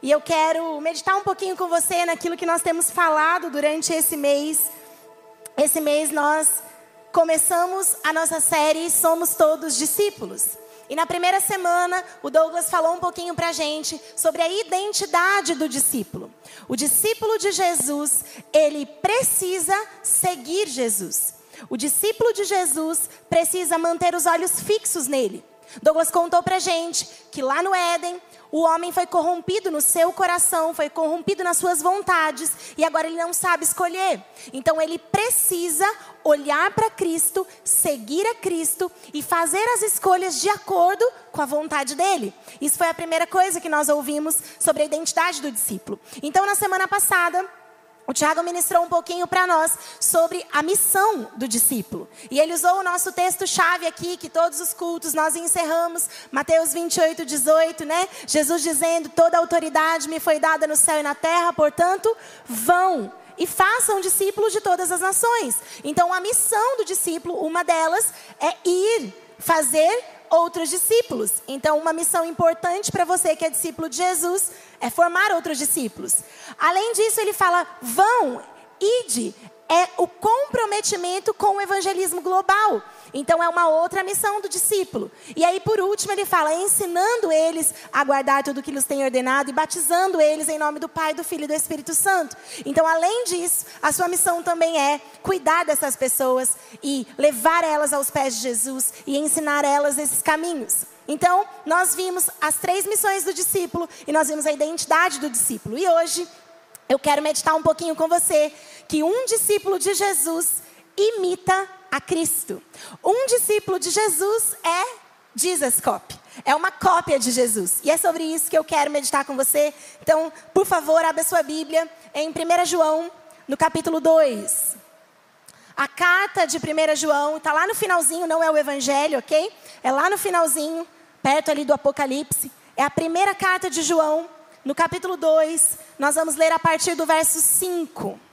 E eu quero meditar um pouquinho com você naquilo que nós temos falado durante esse mês. Esse mês nós começamos a nossa série Somos Todos Discípulos. E na primeira semana, o Douglas falou um pouquinho para a gente sobre a identidade do discípulo. O discípulo de Jesus, ele precisa seguir Jesus. O discípulo de Jesus precisa manter os olhos fixos nele. Douglas contou para gente que lá no Éden, o homem foi corrompido no seu coração, foi corrompido nas suas vontades e agora ele não sabe escolher. Então ele precisa olhar para Cristo, seguir a Cristo e fazer as escolhas de acordo com a vontade dele. Isso foi a primeira coisa que nós ouvimos sobre a identidade do discípulo. Então na semana passada, o Tiago ministrou um pouquinho para nós sobre a missão do discípulo. E ele usou o nosso texto-chave aqui, que todos os cultos nós encerramos, Mateus 28, 18, né? Jesus dizendo: Toda autoridade me foi dada no céu e na terra, portanto, vão e façam discípulos de todas as nações. Então, a missão do discípulo, uma delas, é ir fazer outros discípulos. Então, uma missão importante para você que é discípulo de Jesus é formar outros discípulos. Além disso, ele fala: vão, ide, é o comprometimento com o evangelismo global. Então é uma outra missão do discípulo. E aí por último ele fala ensinando eles a guardar tudo que lhes tem ordenado e batizando eles em nome do Pai, do Filho e do Espírito Santo. Então além disso, a sua missão também é cuidar dessas pessoas e levar elas aos pés de Jesus e ensinar elas esses caminhos. Então, nós vimos as três missões do discípulo e nós vimos a identidade do discípulo. E hoje eu quero meditar um pouquinho com você que um discípulo de Jesus imita a Cristo. Um discípulo de Jesus é Jesus Cop. É uma cópia de Jesus. E é sobre isso que eu quero meditar com você. Então, por favor, abra sua Bíblia em 1 João, no capítulo 2. A carta de 1 João está lá no finalzinho, não é o Evangelho, ok? É lá no finalzinho, perto ali do Apocalipse. É a primeira carta de João, no capítulo 2. Nós vamos ler a partir do verso 5.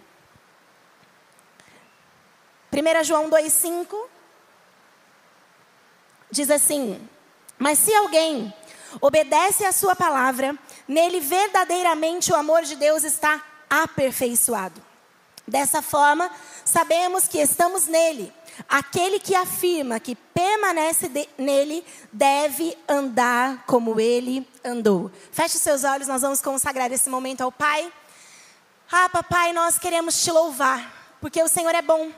1 João 2,5 diz assim: Mas se alguém obedece à sua palavra, nele verdadeiramente o amor de Deus está aperfeiçoado. Dessa forma, sabemos que estamos nele. Aquele que afirma que permanece de, nele deve andar como ele andou. Feche seus olhos, nós vamos consagrar esse momento ao Pai. Ah, papai, nós queremos te louvar, porque o Senhor é bom.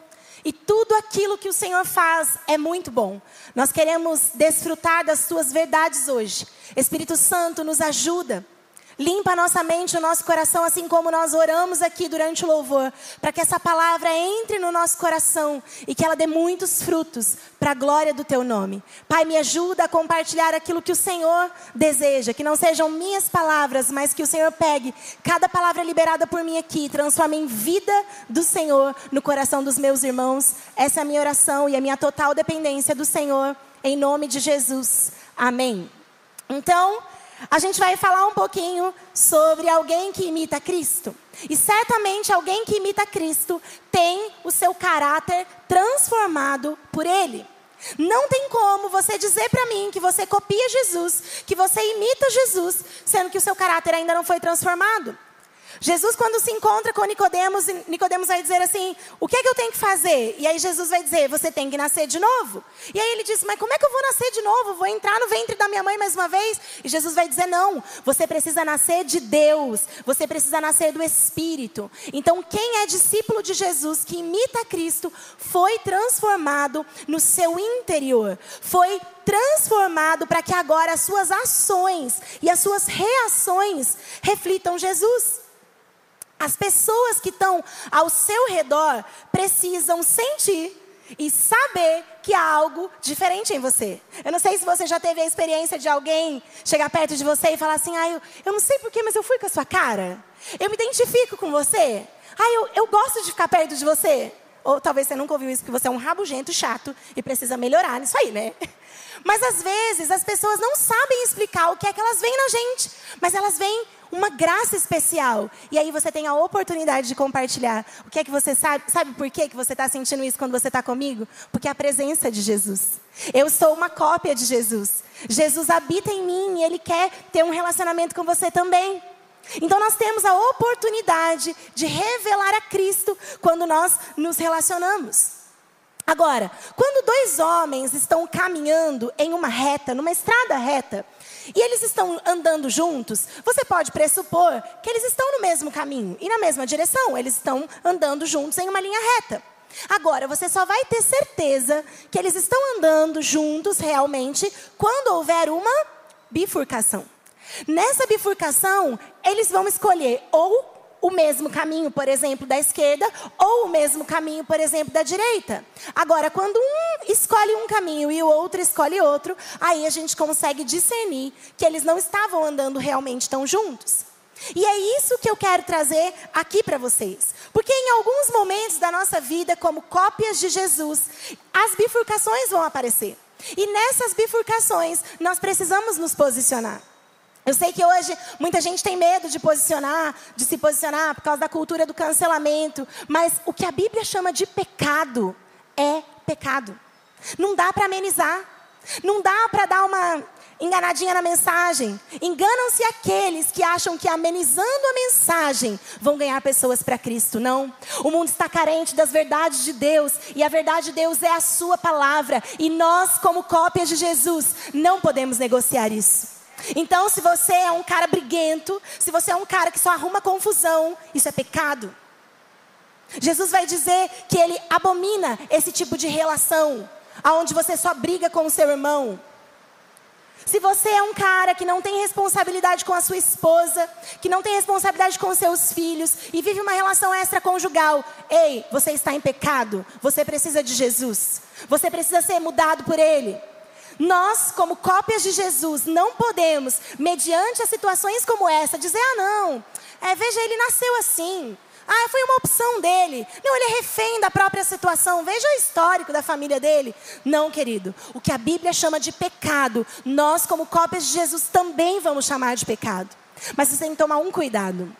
E tudo aquilo que o Senhor faz é muito bom. Nós queremos desfrutar das tuas verdades hoje. Espírito Santo, nos ajuda. Limpa a nossa mente, o nosso coração, assim como nós oramos aqui durante o louvor, para que essa palavra entre no nosso coração e que ela dê muitos frutos para a glória do teu nome. Pai, me ajuda a compartilhar aquilo que o Senhor deseja, que não sejam minhas palavras, mas que o Senhor pegue cada palavra liberada por mim aqui e transforme em vida do Senhor no coração dos meus irmãos. Essa é a minha oração e a minha total dependência do Senhor, em nome de Jesus. Amém. Então, a gente vai falar um pouquinho sobre alguém que imita Cristo. E certamente alguém que imita Cristo tem o seu caráter transformado por Ele. Não tem como você dizer para mim que você copia Jesus, que você imita Jesus, sendo que o seu caráter ainda não foi transformado. Jesus, quando se encontra com Nicodemos, Nicodemos vai dizer assim: o que é que eu tenho que fazer? E aí Jesus vai dizer: você tem que nascer de novo. E aí ele diz: mas como é que eu vou nascer de novo? Vou entrar no ventre da minha mãe mais uma vez? E Jesus vai dizer: não, você precisa nascer de Deus, você precisa nascer do Espírito. Então, quem é discípulo de Jesus, que imita Cristo, foi transformado no seu interior, foi transformado para que agora as suas ações e as suas reações reflitam Jesus. As pessoas que estão ao seu redor precisam sentir e saber que há algo diferente em você. Eu não sei se você já teve a experiência de alguém chegar perto de você e falar assim: ah, eu, eu não sei porquê, mas eu fui com a sua cara. Eu me identifico com você. Ah, eu, eu gosto de ficar perto de você. Ou talvez você nunca ouviu isso, porque você é um rabugento chato e precisa melhorar nisso aí, né? Mas às vezes as pessoas não sabem explicar o que é que elas veem na gente, mas elas veem uma graça especial. E aí você tem a oportunidade de compartilhar. O que é que você sabe? Sabe por que você está sentindo isso quando você está comigo? Porque é a presença de Jesus. Eu sou uma cópia de Jesus. Jesus habita em mim e Ele quer ter um relacionamento com você também. Então nós temos a oportunidade de revelar a Cristo quando nós nos relacionamos. Agora, quando dois homens estão caminhando em uma reta, numa estrada reta, e eles estão andando juntos, você pode pressupor que eles estão no mesmo caminho e na mesma direção, eles estão andando juntos em uma linha reta. Agora, você só vai ter certeza que eles estão andando juntos realmente quando houver uma bifurcação. Nessa bifurcação, eles vão escolher ou o mesmo caminho, por exemplo, da esquerda, ou o mesmo caminho, por exemplo, da direita. Agora, quando um escolhe um caminho e o outro escolhe outro, aí a gente consegue discernir que eles não estavam andando realmente tão juntos. E é isso que eu quero trazer aqui para vocês. Porque em alguns momentos da nossa vida, como cópias de Jesus, as bifurcações vão aparecer. E nessas bifurcações, nós precisamos nos posicionar. Eu sei que hoje muita gente tem medo de posicionar, de se posicionar por causa da cultura do cancelamento, mas o que a Bíblia chama de pecado é pecado. Não dá para amenizar. Não dá para dar uma enganadinha na mensagem. Enganam-se aqueles que acham que amenizando a mensagem vão ganhar pessoas para Cristo. Não. O mundo está carente das verdades de Deus e a verdade de Deus é a Sua palavra. E nós, como cópias de Jesus, não podemos negociar isso. Então, se você é um cara briguento, se você é um cara que só arruma confusão, isso é pecado. Jesus vai dizer que ele abomina esse tipo de relação, aonde você só briga com o seu irmão. Se você é um cara que não tem responsabilidade com a sua esposa, que não tem responsabilidade com seus filhos e vive uma relação extraconjugal, ei, você está em pecado. Você precisa de Jesus. Você precisa ser mudado por Ele. Nós, como cópias de Jesus, não podemos, mediante as situações como essa, dizer: ah, não, é, veja, ele nasceu assim. Ah, foi uma opção dele. Não, ele é refém da própria situação. Veja o histórico da família dele. Não, querido. O que a Bíblia chama de pecado, nós, como cópias de Jesus, também vamos chamar de pecado. Mas você tem que tomar um cuidado.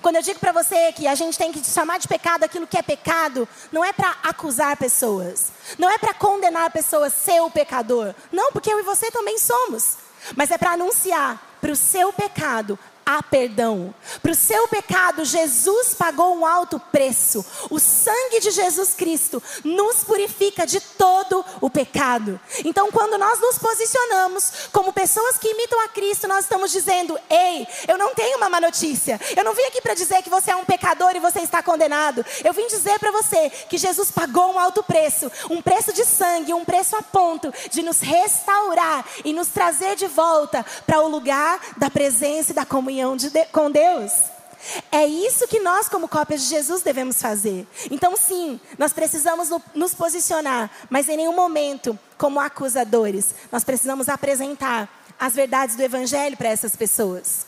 Quando eu digo para você que a gente tem que chamar de pecado aquilo que é pecado, não é para acusar pessoas, não é para condenar pessoas, ser o pecador. Não, porque eu e você também somos. Mas é para anunciar para o seu pecado há perdão. Para o seu pecado, Jesus pagou um alto preço. O sangue de Jesus Cristo nos purifica de todo o pecado. Então, quando nós nos posicionamos como pessoas que imitam a Cristo, nós estamos dizendo: Ei, eu não tenho uma má notícia. Eu não vim aqui para dizer que você é um pecador e você está condenado. Eu vim dizer para você que Jesus pagou um alto preço um preço de sangue, um preço a ponto de nos restaurar e nos trazer de volta para o lugar da presença e da comunhão comunhão de com Deus. É isso que nós, como cópias de Jesus, devemos fazer. Então, sim, nós precisamos no, nos posicionar, mas em nenhum momento como acusadores. Nós precisamos apresentar as verdades do Evangelho para essas pessoas.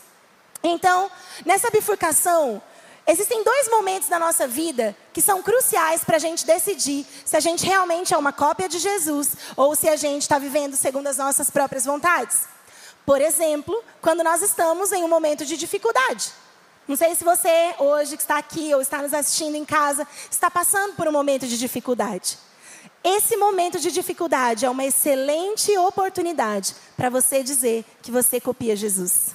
Então, nessa bifurcação, existem dois momentos da nossa vida que são cruciais para a gente decidir se a gente realmente é uma cópia de Jesus ou se a gente está vivendo segundo as nossas próprias vontades. Por exemplo, quando nós estamos em um momento de dificuldade. Não sei se você, hoje que está aqui ou está nos assistindo em casa, está passando por um momento de dificuldade. Esse momento de dificuldade é uma excelente oportunidade para você dizer que você copia Jesus.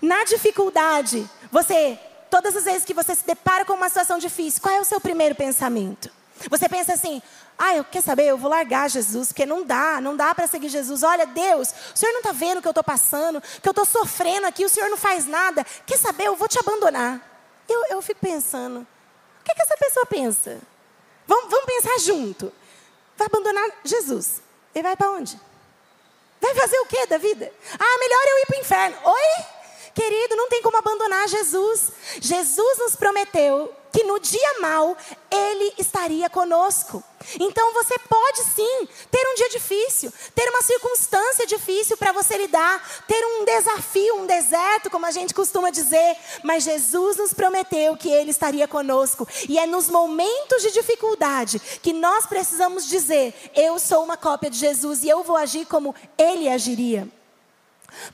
Na dificuldade, você, todas as vezes que você se depara com uma situação difícil, qual é o seu primeiro pensamento? Você pensa assim: ah, eu quer saber? Eu vou largar Jesus, porque não dá, não dá para seguir Jesus. Olha, Deus, o Senhor não está vendo o que eu estou passando, que eu estou sofrendo aqui, o Senhor não faz nada. Quer saber? Eu vou te abandonar. Eu, eu fico pensando: o que, que essa pessoa pensa? Vamos, vamos pensar junto. Vai abandonar Jesus. Ele vai para onde? Vai fazer o que da vida? Ah, melhor eu ir para o inferno. Oi? Querido, não tem como abandonar Jesus. Jesus nos prometeu que no dia mal Ele estaria conosco. Então você pode sim ter um dia difícil, ter uma circunstância difícil para você lidar, ter um desafio, um deserto, como a gente costuma dizer, mas Jesus nos prometeu que Ele estaria conosco. E é nos momentos de dificuldade que nós precisamos dizer: Eu sou uma cópia de Jesus e eu vou agir como Ele agiria.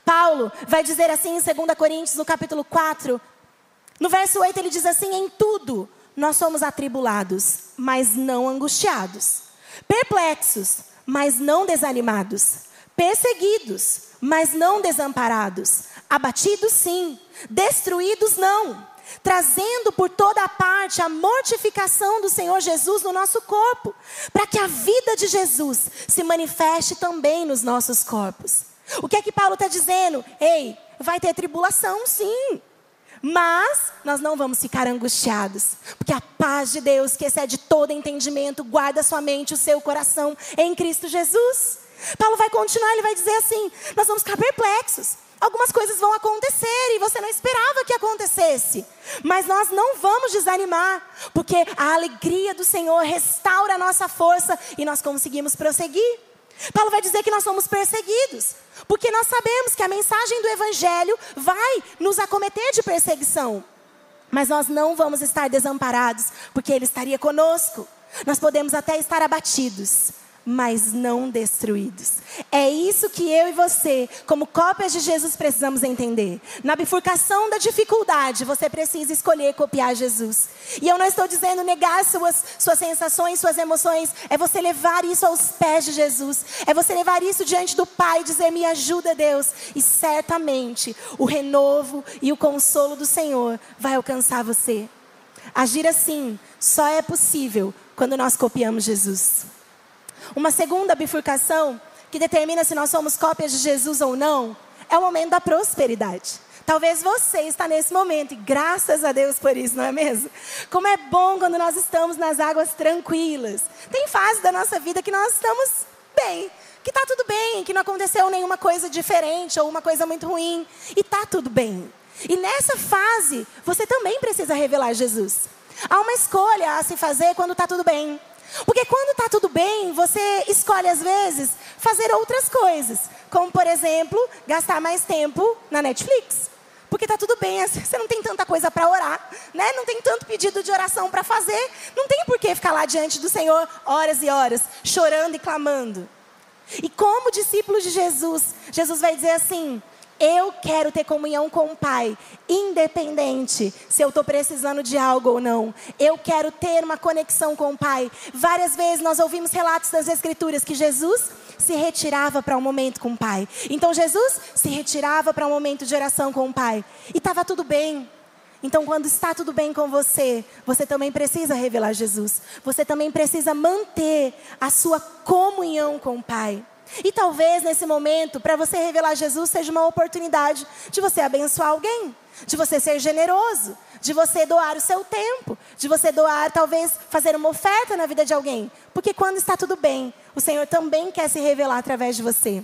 Paulo vai dizer assim em 2 Coríntios, no capítulo 4, no verso 8 ele diz assim: Em tudo nós somos atribulados, mas não angustiados, perplexos, mas não desanimados, perseguidos, mas não desamparados, abatidos sim, destruídos não, trazendo por toda parte a mortificação do Senhor Jesus no nosso corpo, para que a vida de Jesus se manifeste também nos nossos corpos. O que é que Paulo está dizendo? Ei, vai ter tribulação, sim. Mas nós não vamos ficar angustiados, porque a paz de Deus, que excede todo entendimento, guarda sua mente, o seu coração em Cristo Jesus. Paulo vai continuar, ele vai dizer assim: nós vamos ficar perplexos. Algumas coisas vão acontecer e você não esperava que acontecesse. Mas nós não vamos desanimar, porque a alegria do Senhor restaura a nossa força e nós conseguimos prosseguir. Paulo vai dizer que nós somos perseguidos, porque nós sabemos que a mensagem do Evangelho vai nos acometer de perseguição. Mas nós não vamos estar desamparados, porque Ele estaria conosco. Nós podemos até estar abatidos, mas não destruídos. É isso que eu e você, como cópias de Jesus, precisamos entender. Na bifurcação da dificuldade, você precisa escolher copiar Jesus. E eu não estou dizendo negar suas, suas sensações, suas emoções. É você levar isso aos pés de Jesus. É você levar isso diante do Pai e dizer: Me ajuda, Deus. E certamente o renovo e o consolo do Senhor vai alcançar você. Agir assim só é possível quando nós copiamos Jesus. Uma segunda bifurcação que determina se nós somos cópias de Jesus ou não é o momento da prosperidade. Talvez você está nesse momento e graças a Deus por isso, não é mesmo? Como é bom quando nós estamos nas águas tranquilas. Tem fase da nossa vida que nós estamos bem, que está tudo bem, que não aconteceu nenhuma coisa diferente ou uma coisa muito ruim e está tudo bem. E nessa fase, você também precisa revelar Jesus. Há uma escolha a se fazer quando está tudo bem. Porque quando está tudo bem, você escolhe às vezes fazer outras coisas, como por exemplo, gastar mais tempo na Netflix. Porque está tudo bem, você não tem tanta coisa para orar, né? não tem tanto pedido de oração para fazer, não tem por que ficar lá diante do Senhor horas e horas, chorando e clamando. E como discípulos de Jesus, Jesus vai dizer assim: eu quero ter comunhão com o Pai, independente se eu estou precisando de algo ou não. Eu quero ter uma conexão com o Pai. Várias vezes nós ouvimos relatos das Escrituras que Jesus se retirava para um momento com o Pai. Então Jesus se retirava para um momento de oração com o Pai. E estava tudo bem. Então, quando está tudo bem com você, você também precisa revelar Jesus. Você também precisa manter a sua comunhão com o Pai. E talvez nesse momento, para você revelar Jesus, seja uma oportunidade de você abençoar alguém, de você ser generoso, de você doar o seu tempo, de você doar, talvez, fazer uma oferta na vida de alguém. Porque quando está tudo bem, o Senhor também quer se revelar através de você.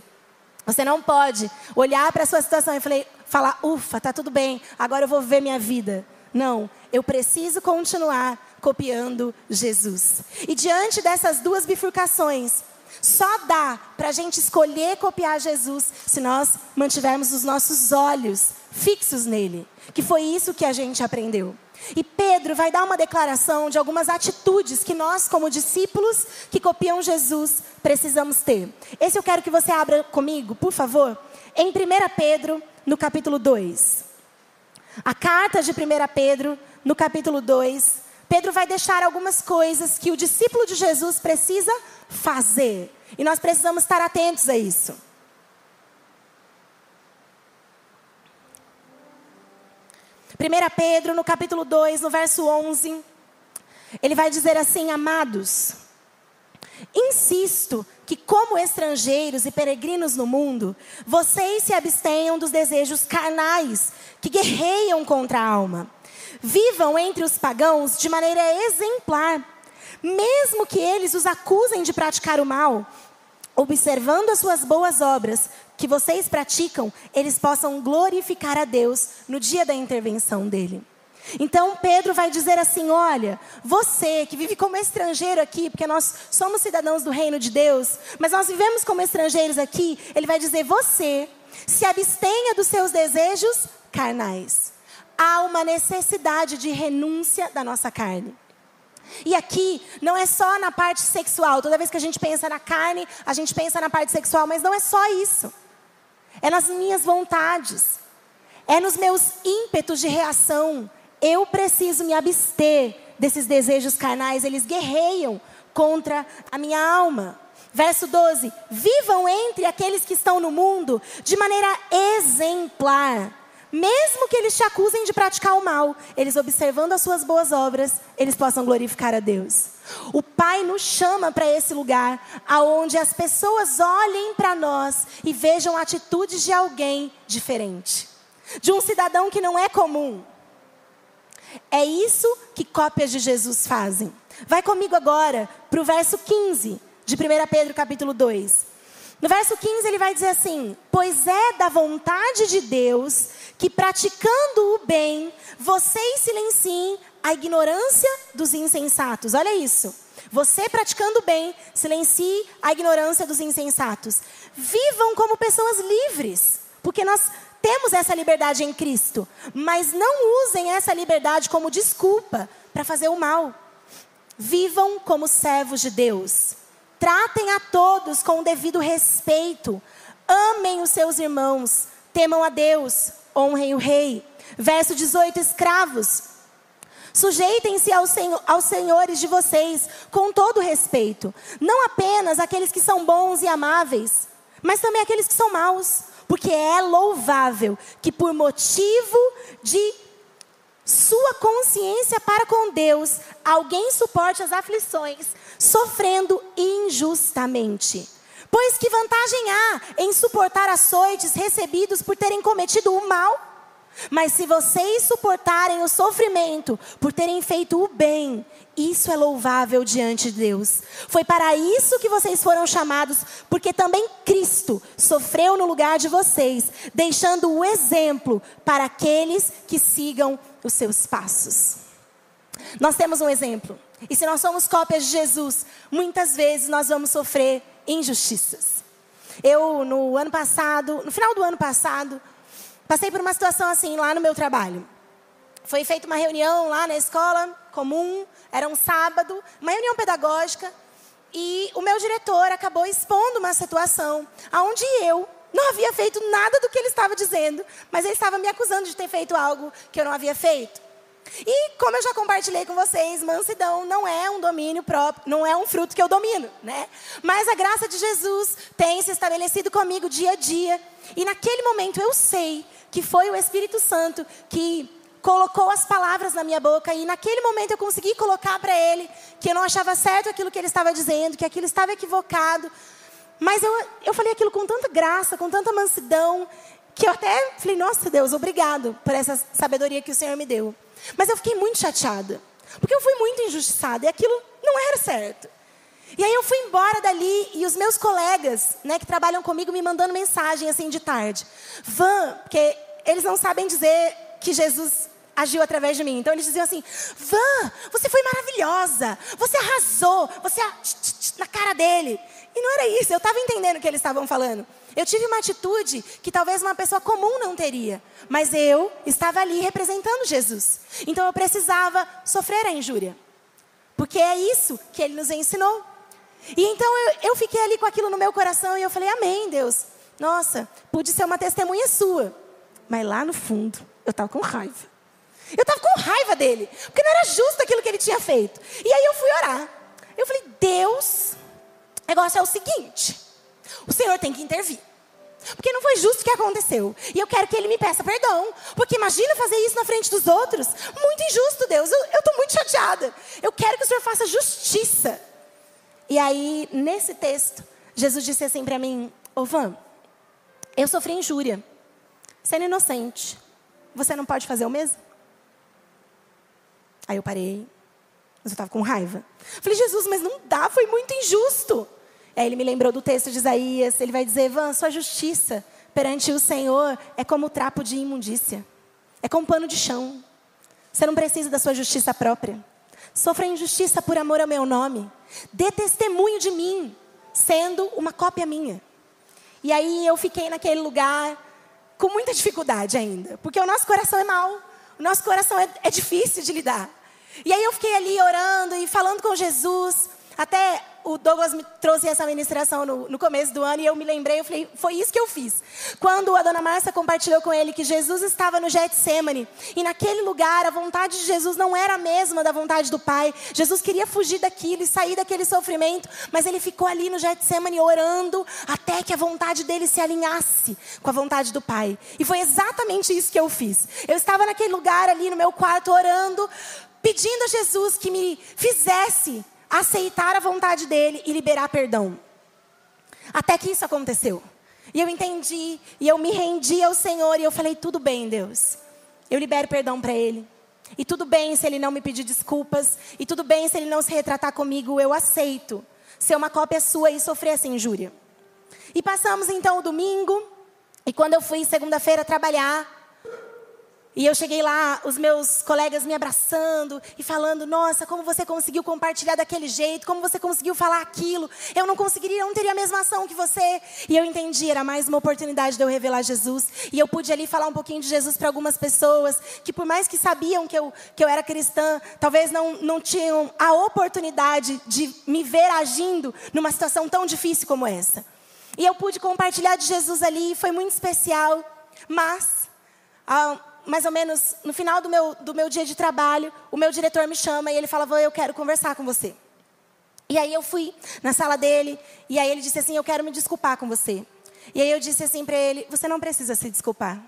Você não pode olhar para a sua situação e falar, ufa, está tudo bem, agora eu vou ver minha vida. Não, eu preciso continuar copiando Jesus. E diante dessas duas bifurcações, só dá para a gente escolher copiar Jesus se nós mantivermos os nossos olhos fixos nele. Que foi isso que a gente aprendeu. E Pedro vai dar uma declaração de algumas atitudes que nós, como discípulos que copiam Jesus, precisamos ter. Esse eu quero que você abra comigo, por favor, em 1 Pedro, no capítulo 2. A carta de 1 Pedro, no capítulo 2, Pedro vai deixar algumas coisas que o discípulo de Jesus precisa fazer. E nós precisamos estar atentos a isso. Primeira Pedro, no capítulo 2, no verso 11, ele vai dizer assim: Amados, insisto que, como estrangeiros e peregrinos no mundo, vocês se abstenham dos desejos carnais que guerreiam contra a alma Vivam entre os pagãos de maneira exemplar, mesmo que eles os acusem de praticar o mal, observando as suas boas obras que vocês praticam, eles possam glorificar a Deus no dia da intervenção dele. Então Pedro vai dizer assim: olha, você que vive como estrangeiro aqui, porque nós somos cidadãos do reino de Deus, mas nós vivemos como estrangeiros aqui, ele vai dizer: você se abstenha dos seus desejos carnais há uma necessidade de renúncia da nossa carne. E aqui não é só na parte sexual. Toda vez que a gente pensa na carne, a gente pensa na parte sexual, mas não é só isso. É nas minhas vontades. É nos meus ímpetos de reação. Eu preciso me abster desses desejos carnais, eles guerreiam contra a minha alma. Verso 12: Vivam entre aqueles que estão no mundo de maneira exemplar mesmo que eles te acusem de praticar o mal, eles observando as suas boas obras, eles possam glorificar a Deus. O Pai nos chama para esse lugar aonde as pessoas olhem para nós e vejam atitudes de alguém diferente, de um cidadão que não é comum. É isso que cópias de Jesus fazem. Vai comigo agora para o verso 15 de 1 Pedro capítulo 2. No verso 15 ele vai dizer assim: Pois é da vontade de Deus que praticando o bem, vocês silenciem a ignorância dos insensatos. Olha isso. Você praticando o bem, silencie a ignorância dos insensatos. Vivam como pessoas livres, porque nós temos essa liberdade em Cristo, mas não usem essa liberdade como desculpa para fazer o mal. Vivam como servos de Deus. Tratem a todos com o devido respeito. Amem os seus irmãos. Temam a Deus. Honrem o rei. Verso 18: Escravos, Sujeitem-se aos, aos, senhores de vocês com todo respeito, não apenas aqueles que são bons e amáveis, mas também aqueles que são maus, porque é louvável que por motivo de sua consciência para com Deus, alguém suporte as aflições, sofrendo injustamente. Pois que vantagem há em suportar açoites recebidos por terem cometido o mal? Mas se vocês suportarem o sofrimento por terem feito o bem, isso é louvável diante de Deus. Foi para isso que vocês foram chamados, porque também Cristo sofreu no lugar de vocês, deixando o exemplo para aqueles que sigam os seus passos. Nós temos um exemplo. E se nós somos cópias de Jesus, muitas vezes nós vamos sofrer injustiças. Eu, no ano passado, no final do ano passado, passei por uma situação assim lá no meu trabalho. Foi feita uma reunião lá na escola comum, era um sábado, uma reunião pedagógica, e o meu diretor acabou expondo uma situação onde eu não havia feito nada do que ele estava dizendo, mas ele estava me acusando de ter feito algo que eu não havia feito. E como eu já compartilhei com vocês, mansidão não é um domínio próprio, não é um fruto que eu domino, né? Mas a graça de Jesus tem se estabelecido comigo dia a dia. E naquele momento eu sei que foi o Espírito Santo que colocou as palavras na minha boca e naquele momento eu consegui colocar para ele que eu não achava certo aquilo que ele estava dizendo, que aquilo estava equivocado. Mas eu, eu falei aquilo com tanta graça, com tanta mansidão, que eu até falei, nossa Deus, obrigado por essa sabedoria que o Senhor me deu. Mas eu fiquei muito chateada, porque eu fui muito injustiçada e aquilo não era certo. E aí eu fui embora dali e os meus colegas, né, que trabalham comigo, me mandando mensagem assim de tarde. Van, porque eles não sabem dizer que Jesus agiu através de mim. Então eles diziam assim: Van, você foi maravilhosa, você arrasou, você na cara dele. E não era isso, eu estava entendendo o que eles estavam falando. Eu tive uma atitude que talvez uma pessoa comum não teria, mas eu estava ali representando Jesus. Então eu precisava sofrer a injúria, porque é isso que ele nos ensinou. E então eu, eu fiquei ali com aquilo no meu coração e eu falei: Amém, Deus. Nossa, pude ser uma testemunha sua. Mas lá no fundo, eu estava com raiva. Eu estava com raiva dele, porque não era justo aquilo que ele tinha feito. E aí eu fui orar. Eu falei: Deus, o negócio é o seguinte: o Senhor tem que intervir. Porque não foi justo o que aconteceu. E eu quero que ele me peça perdão. Porque imagina fazer isso na frente dos outros. Muito injusto, Deus. Eu estou muito chateada. Eu quero que o Senhor faça justiça. E aí, nesse texto, Jesus disse assim para mim: Ô Van, eu sofri injúria. Sendo inocente. Você não pode fazer o mesmo? Aí eu parei. Mas eu estava com raiva. Falei, Jesus, mas não dá, foi muito injusto. Aí ele me lembrou do texto de Isaías. Ele vai dizer: Van, sua justiça perante o Senhor é como trapo de imundícia. É como pano de chão. Você não precisa da sua justiça própria. Sofra injustiça por amor ao meu nome. Dê testemunho de mim, sendo uma cópia minha. E aí eu fiquei naquele lugar com muita dificuldade ainda, porque o nosso coração é mau, o nosso coração é, é difícil de lidar. E aí eu fiquei ali orando e falando com Jesus, Até o Douglas me trouxe essa ministração no, no, começo do ano e eu me lembrei, eu falei, foi isso que eu fiz. Quando a dona Márcia compartilhou com ele que Jesus estava no Getsemane e naquele lugar a vontade de Jesus não era a mesma da vontade do Pai. Jesus queria fugir daquilo e sair daquele sofrimento, mas ele ficou ali no Getsemane orando até que a vontade dele se alinhasse com a vontade do Pai. E foi exatamente isso que eu fiz. Eu estava naquele lugar ali no meu quarto orando, pedindo a Jesus que me fizesse aceitar a vontade dele e liberar perdão. Até que isso aconteceu. E eu entendi, e eu me rendi ao Senhor, e eu falei: tudo bem, Deus. Eu libero perdão para ele. E tudo bem se ele não me pedir desculpas. E tudo bem se ele não se retratar comigo. Eu aceito ser uma cópia sua e sofrer essa injúria. E passamos então o domingo. E quando eu fui segunda-feira trabalhar, e eu cheguei lá, os meus colegas me abraçando e falando: Nossa, como você conseguiu compartilhar daquele jeito, como você conseguiu falar aquilo. Eu não conseguiria, eu não teria a mesma ação que você. E eu entendi, era mais uma oportunidade de eu revelar Jesus. E eu pude ali falar um pouquinho de Jesus para algumas pessoas que, por mais que sabiam que eu, que eu era cristã, talvez não, não tinham a oportunidade de me ver agindo numa situação tão difícil como essa. E eu pude compartilhar de Jesus ali, foi muito especial. Mas. Ah, mais ou menos no final do meu, do meu dia de trabalho, o meu diretor me chama e ele fala: Eu quero conversar com você. E aí eu fui na sala dele e aí ele disse assim: Eu quero me desculpar com você. E aí eu disse assim para ele: Você não precisa se desculpar.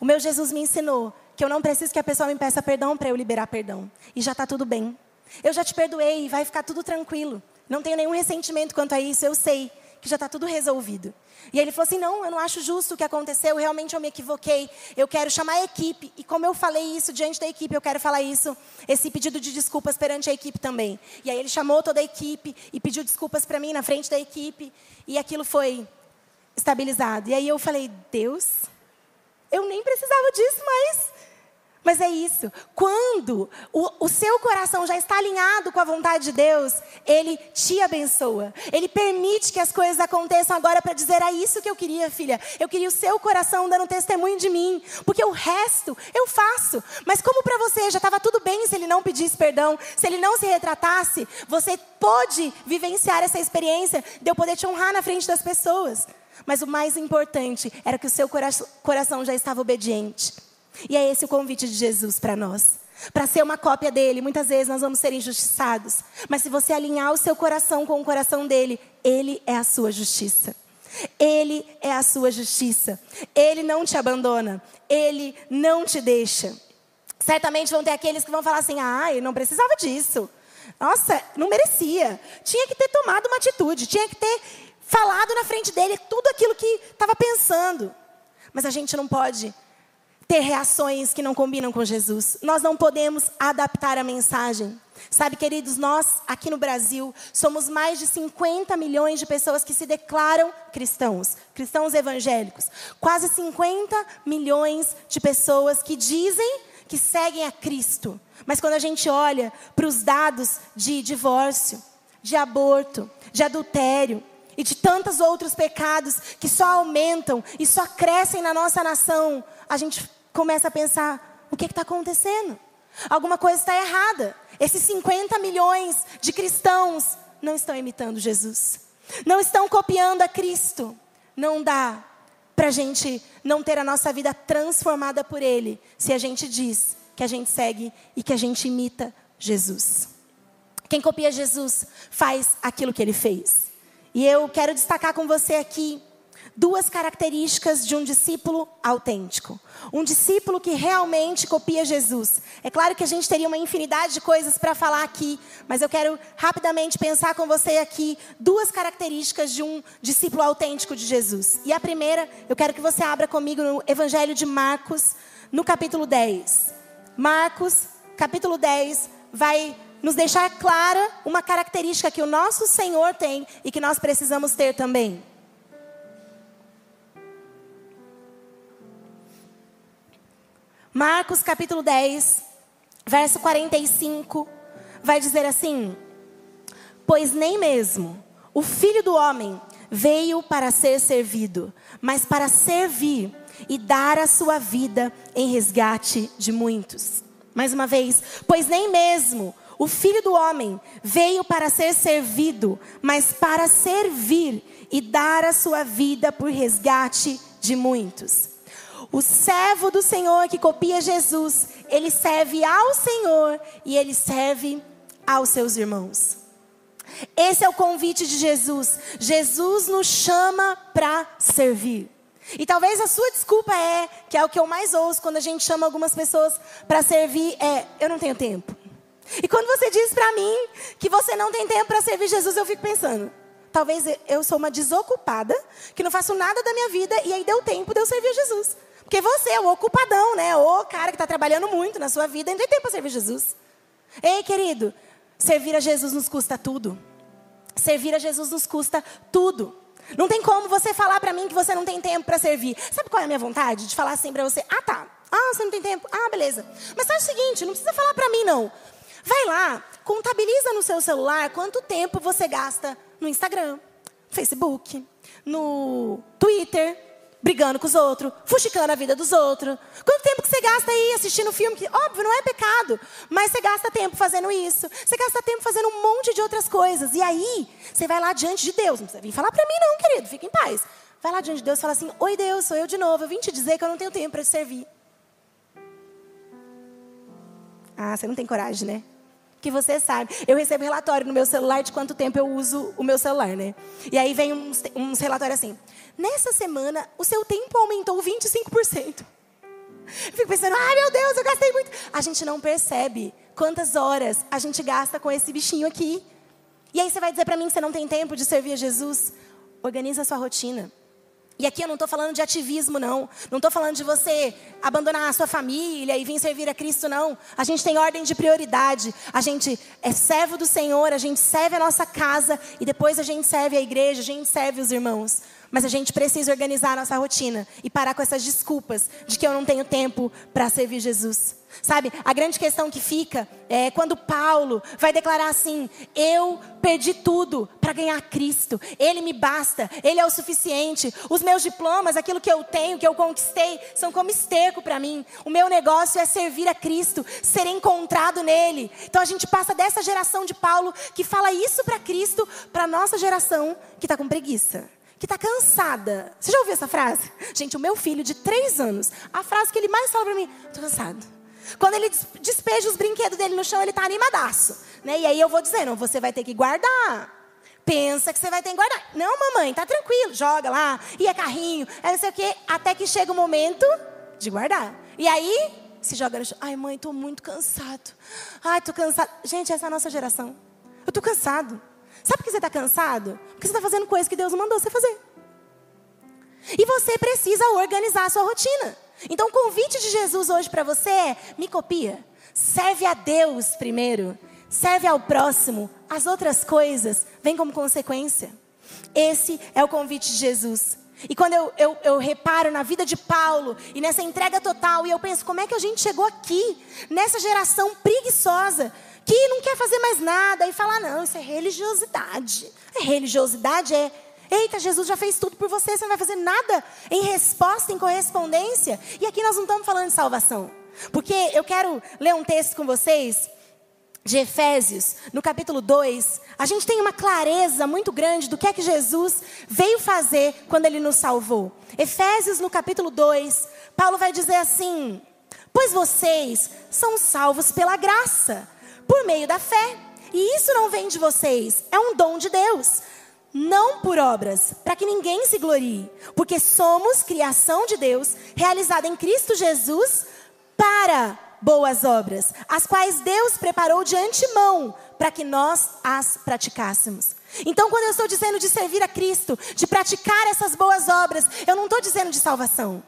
O meu Jesus me ensinou que eu não preciso que a pessoa me peça perdão para eu liberar perdão. E já está tudo bem. Eu já te perdoei e vai ficar tudo tranquilo. Não tenho nenhum ressentimento quanto a isso, eu sei que já está tudo resolvido. E ele falou assim: não, eu não acho justo o que aconteceu, realmente eu me equivoquei. Eu quero chamar a equipe. E como eu falei isso diante da equipe, eu quero falar isso, esse pedido de desculpas perante a equipe também. E aí ele chamou toda a equipe e pediu desculpas para mim na frente da equipe. E aquilo foi estabilizado. E aí eu falei: Deus, eu nem precisava disso, mas mas é isso. Quando o, o, seu coração já está alinhado com a vontade de Deus, Ele te abençoa. Ele permite que as coisas aconteçam agora para dizer: é isso que eu queria, filha. Eu queria o seu coração dando testemunho de mim. Porque o resto eu faço. Mas como para você já estava tudo bem se Ele não pedisse perdão, se Ele não se retratasse, você pôde vivenciar essa experiência de eu poder te honrar na frente das pessoas. Mas o mais importante era que o seu coração já estava obediente. E é esse o convite de Jesus para nós. Para ser uma cópia dele, muitas vezes nós vamos ser injustiçados. Mas se você alinhar o seu coração com o coração dele, ele é a sua justiça. Ele é a sua justiça. Ele não te abandona. Ele não te deixa. Certamente vão ter aqueles que vão falar assim: eu não precisava disso. Nossa, não merecia. Tinha que ter tomado uma atitude, tinha que ter falado na frente dele tudo aquilo que estava pensando. Mas a gente não pode ter reações que não combinam com Jesus. Nós não podemos adaptar a mensagem. Sabe, queridos, nós aqui no Brasil somos mais de 50 milhões de pessoas que se declaram cristãos, cristãos evangélicos. Quase 50 milhões de pessoas que dizem que seguem a Cristo. Mas quando a gente olha para os dados de divórcio, de aborto, de adultério, e de tantos outros pecados que só aumentam e só crescem na nossa nação, a gente começa a pensar: o que está acontecendo? Alguma coisa está errada. Esses 50 milhões de cristãos não estão imitando Jesus, não estão copiando a Cristo. Não dá para a gente não ter a nossa vida transformada por Ele, se a gente diz que a gente segue e que a gente imita Jesus. Quem copia Jesus faz aquilo que ele fez. E eu quero destacar com você aqui duas características de um discípulo autêntico. Um discípulo que realmente copia Jesus. É claro que a gente teria uma infinidade de coisas para falar aqui, mas eu quero rapidamente pensar com você aqui duas características de um discípulo autêntico de Jesus. E a primeira, eu quero que você abra comigo no Evangelho de Marcos, no capítulo 10. Marcos, capítulo 10, vai nos deixar clara uma característica que o nosso Senhor tem e que nós precisamos ter também. Marcos capítulo 10, verso 45, vai dizer assim: Pois nem mesmo o filho do homem veio para ser servido, mas para servir e dar a sua vida em resgate de muitos. Mais uma vez, pois nem mesmo O filho do homem veio para ser servido, mas para servir e dar a sua vida por resgate de muitos. O servo do Senhor que copia Jesus, ele serve ao Senhor e ele serve aos seus irmãos. Esse é o convite de Jesus. Jesus nos chama para servir. E talvez a sua desculpa é, que é o que eu mais ouço quando a gente chama algumas pessoas para servir, é: eu não tenho tempo. E quando você diz para mim que você não tem tempo para servir Jesus, eu fico pensando: talvez eu sou uma desocupada, que não faço nada da minha vida e aí deu tempo de eu servir Jesus. Porque você é o ocupadão, né? O cara que está trabalhando muito na sua vida e não tem tempo para servir Jesus. Ei, querido, servir a Jesus nos custa tudo. Servir a Jesus nos custa tudo. Não tem como você falar para mim que você não tem tempo para servir. Sabe qual é a minha vontade? De falar assim para você: ah, tá. Ah, você não tem tempo. Ah, beleza. Mas faz o seguinte: não precisa falar para mim, não. Vai lá, contabiliza no seu celular quanto tempo você gasta no Instagram, no Facebook, no Twitter, brigando com os outros, fuxicando a vida dos outros. Quanto tempo que você gasta aí assistindo filme? Que, óbvio, não é pecado, mas você gasta tempo fazendo isso. Você gasta tempo fazendo um monte de outras coisas. E aí, você vai lá diante de Deus. Não precisa vir falar para mim, não, querido, fica em paz. Vai lá diante de Deus e fala assim: Oi, Deus, sou eu de novo. Eu vim te dizer que eu não tenho tempo para te servir. Ah, você não tem coragem, né? Que você sabe. Eu recebo relatório no meu celular de quanto tempo eu uso o meu celular, né? E aí vem uns, uns relatórios assim. Nessa semana, o seu tempo aumentou 25%. Eu fico pensando, ai meu Deus, eu gastei muito. A gente não percebe quantas horas a gente gasta com esse bichinho aqui. E aí você vai dizer para mim que você não tem tempo de servir a Jesus? Organiza a sua rotina. E aqui eu não estou falando de ativismo, não. Não estou falando de você abandonar a sua família e vir servir a Cristo, não. A gente tem ordem de prioridade. A gente é servo do Senhor, a gente serve a nossa casa e depois a gente serve a igreja, a gente serve os irmãos. Mas a gente precisa organizar a nossa rotina e parar com essas desculpas de que eu não tenho tempo para servir Jesus. Sabe, a grande questão que fica é quando Paulo vai declarar assim: Eu perdi tudo para ganhar Cristo, Ele me basta, Ele é o suficiente. Os meus diplomas, aquilo que eu tenho, que eu conquistei, são como esterco para mim. O meu negócio é servir a Cristo, ser encontrado nele. Então a gente passa dessa geração de Paulo que fala isso para Cristo, para nossa geração que está com preguiça que está cansada. Você já ouviu essa frase? Gente, o meu filho de três anos, a frase que ele mais fala para mim: estou cansado. Quando ele despeja os brinquedos dele no chão, ele está animadaço. Né? E aí eu vou dizendo: você vai ter que guardar. Pensa que você vai ter que guardar. Não, mamãe, tá tranquilo, joga lá, e é carrinho, é não sei o quê, até que chega o momento de guardar. E aí, se joga no chão. Ai, mãe, estou muito cansado. Ai, estou cansado. Gente, essa é a nossa geração. Eu estou cansado. Sabe por que você está cansado? Porque você está fazendo coisas que Deus mandou você fazer. E você precisa organizar a sua rotina. Então, o convite de Jesus hoje para você é: me copia. Serve a Deus primeiro. Serve ao próximo. As outras coisas vêm como consequência. Esse é o convite de Jesus. E quando eu, eu, eu, reparo na vida de Paulo e nessa entrega total, e eu penso, como é que a gente chegou aqui, nessa geração preguiçosa, que não quer fazer mais nada e falar, não, isso é religiosidade. É religiosidade, é. Eita, Jesus já fez tudo por você, você não vai fazer nada em resposta, em correspondência. E aqui nós não estamos falando de salvação. Porque eu quero ler um texto com vocês de Efésios, no capítulo 2, a gente tem uma clareza muito grande do que é que Jesus veio fazer quando ele nos salvou. Efésios, no capítulo 2, Paulo vai dizer assim: Pois vocês são salvos pela graça por meio da fé. E isso não vem de vocês, é um dom de Deus. Não por obras, para que ninguém se glorie, porque somos criação de Deus, realizada em Cristo Jesus para boas obras, as quais Deus preparou de antemão para que nós as praticássemos. Então, quando eu estou dizendo de servir a Cristo, de praticar essas boas obras, eu não estou dizendo de salvação.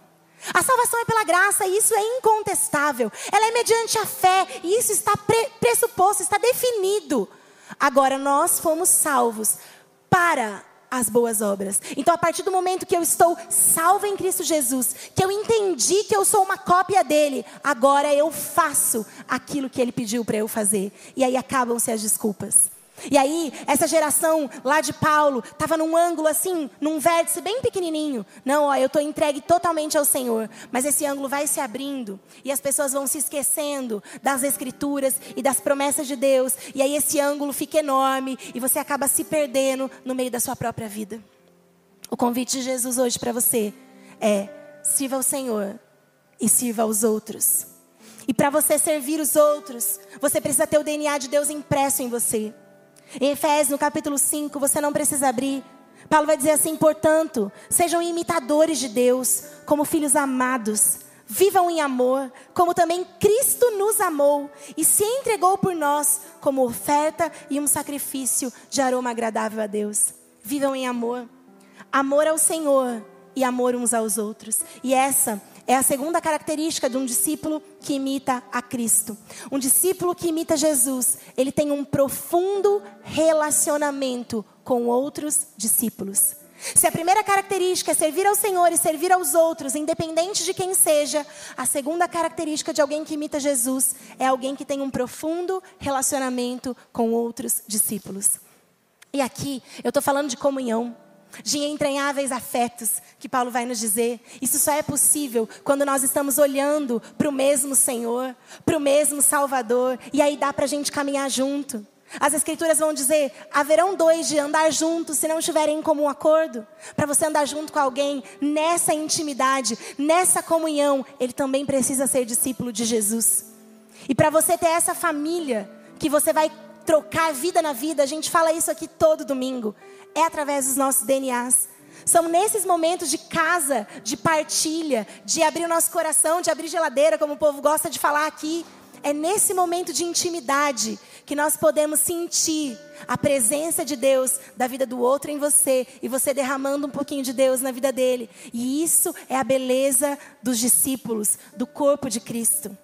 A salvação é pela graça e isso é incontestável. Ela é mediante a fé e isso está pre pressuposto, está definido. Agora nós fomos salvos para as boas obras. Então, a partir do momento que eu estou salva em Cristo Jesus, que eu entendi que eu sou uma cópia dele, agora eu faço aquilo que ele pediu para eu fazer. E aí acabam-se as desculpas. E aí, essa geração lá de Paulo estava num ângulo assim, num vértice bem pequenininho. Não, ó, eu estou entregue totalmente ao Senhor. Mas esse ângulo vai se abrindo e as pessoas vão se esquecendo das Escrituras e das promessas de Deus. E aí esse ângulo fica enorme e você acaba se perdendo no meio da sua própria vida. O convite de Jesus hoje para você é: sirva ao Senhor e sirva aos outros. E para você servir os outros, você precisa ter o DNA de Deus impresso em você. Em Efésios, no capítulo 5, você não precisa abrir. Paulo vai dizer assim: portanto, sejam imitadores de Deus, como filhos amados. Vivam em amor, como também Cristo nos amou e se entregou por nós como oferta e um sacrifício de aroma agradável a Deus. Vivam em amor. Amor ao Senhor e amor uns aos outros. E essa é a segunda característica de um discípulo que imita a Cristo. Um discípulo que imita Jesus, ele tem um profundo relacionamento com outros discípulos. Se a primeira característica é servir ao Senhor e servir aos outros, independente de quem seja, a segunda característica de alguém que imita Jesus é alguém que tem um profundo relacionamento com outros discípulos. E aqui eu estou falando de comunhão de entranháveis afetos, que Paulo vai nos dizer. Isso só é possível quando nós estamos olhando para o mesmo Senhor, para o mesmo Salvador, e aí dá para a gente caminhar junto. As Escrituras vão dizer: haverão dois de andar juntos se não estiverem em comum acordo. Para você andar junto com alguém nessa intimidade, nessa comunhão, ele também precisa ser discípulo de Jesus. E para você ter essa família que você vai trocar vida na vida, a gente fala isso aqui todo domingo é através dos nossos DNAs. São nesses momentos de casa, de partilha, de abrir o nosso coração, de abrir geladeira, como o povo gosta de falar aqui. É nesse momento de intimidade que nós podemos sentir a presença de Deus da vida do outro em você e você derramando um pouquinho de Deus na vida dele. E isso é a beleza dos discípulos, do corpo de Cristo.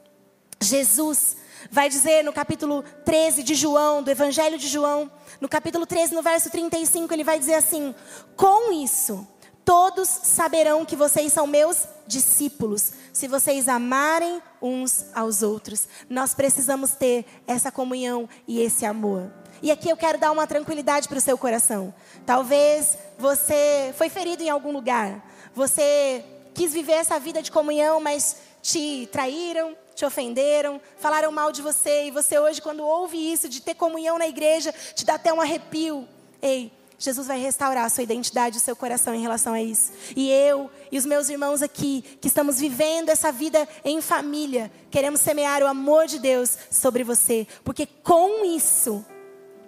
Jesus vai dizer no capítulo 13 de João, do Evangelho de João, no capítulo 13, no verso 35, ele vai dizer assim: Com isso, todos saberão que vocês são meus discípulos, se vocês amarem uns aos outros. Nós precisamos ter essa comunhão e esse amor. E aqui eu quero dar uma tranquilidade para o seu coração. Talvez você foi ferido em algum lugar, você quis viver essa vida de comunhão, mas te traíram, te ofenderam, falaram mal de você, e você hoje, quando ouve isso, de ter comunhão na igreja, te dá até um arrepio. Ei, Jesus vai restaurar a sua identidade, o seu coração em relação a isso. E eu e os meus irmãos aqui, que estamos vivendo essa vida em família, queremos semear o amor de Deus sobre você, porque com isso,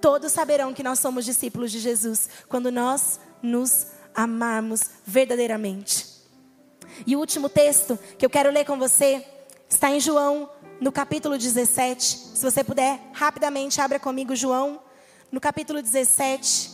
todos saberão que nós somos discípulos de Jesus, quando nós nos amarmos verdadeiramente. E o último texto que eu quero ler com você está em João, no capítulo 17. Se você puder, rapidamente abra comigo João, no capítulo 17.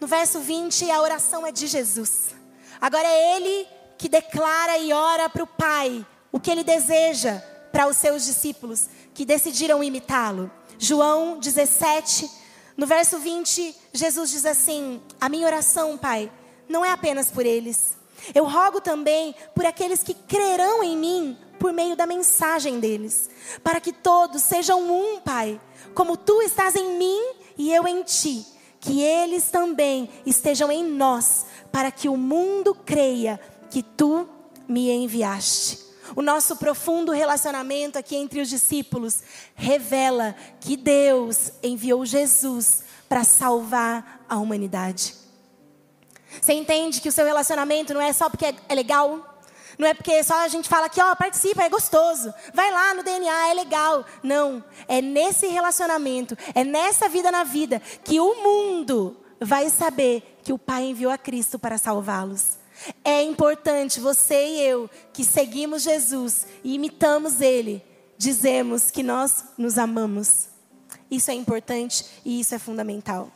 No verso 20, a oração é de Jesus. Agora é ele que declara e ora para o Pai o que ele deseja para os seus discípulos que decidiram imitá-lo. João 17, no verso 20, Jesus diz assim: A minha oração, Pai, não é apenas por eles eu rogo também por aqueles que crerão em mim por meio da mensagem deles, para que todos sejam um, Pai, como tu estás em mim e eu em ti, que eles também estejam em nós, para que o mundo creia que tu me enviaste. O nosso profundo relacionamento aqui entre os discípulos revela que Deus enviou Jesus para salvar a humanidade. Você entende que o seu relacionamento não é só porque é legal? Não é porque só a gente fala que, ó, participa, é gostoso. Vai lá no DNA, é legal. Não. É nesse relacionamento, é nessa vida na vida, que o mundo vai saber que o Pai enviou a Cristo para salvá-los. É importante você e eu, que seguimos Jesus e imitamos Ele, dizemos que nós nos amamos. Isso é importante e isso é fundamental.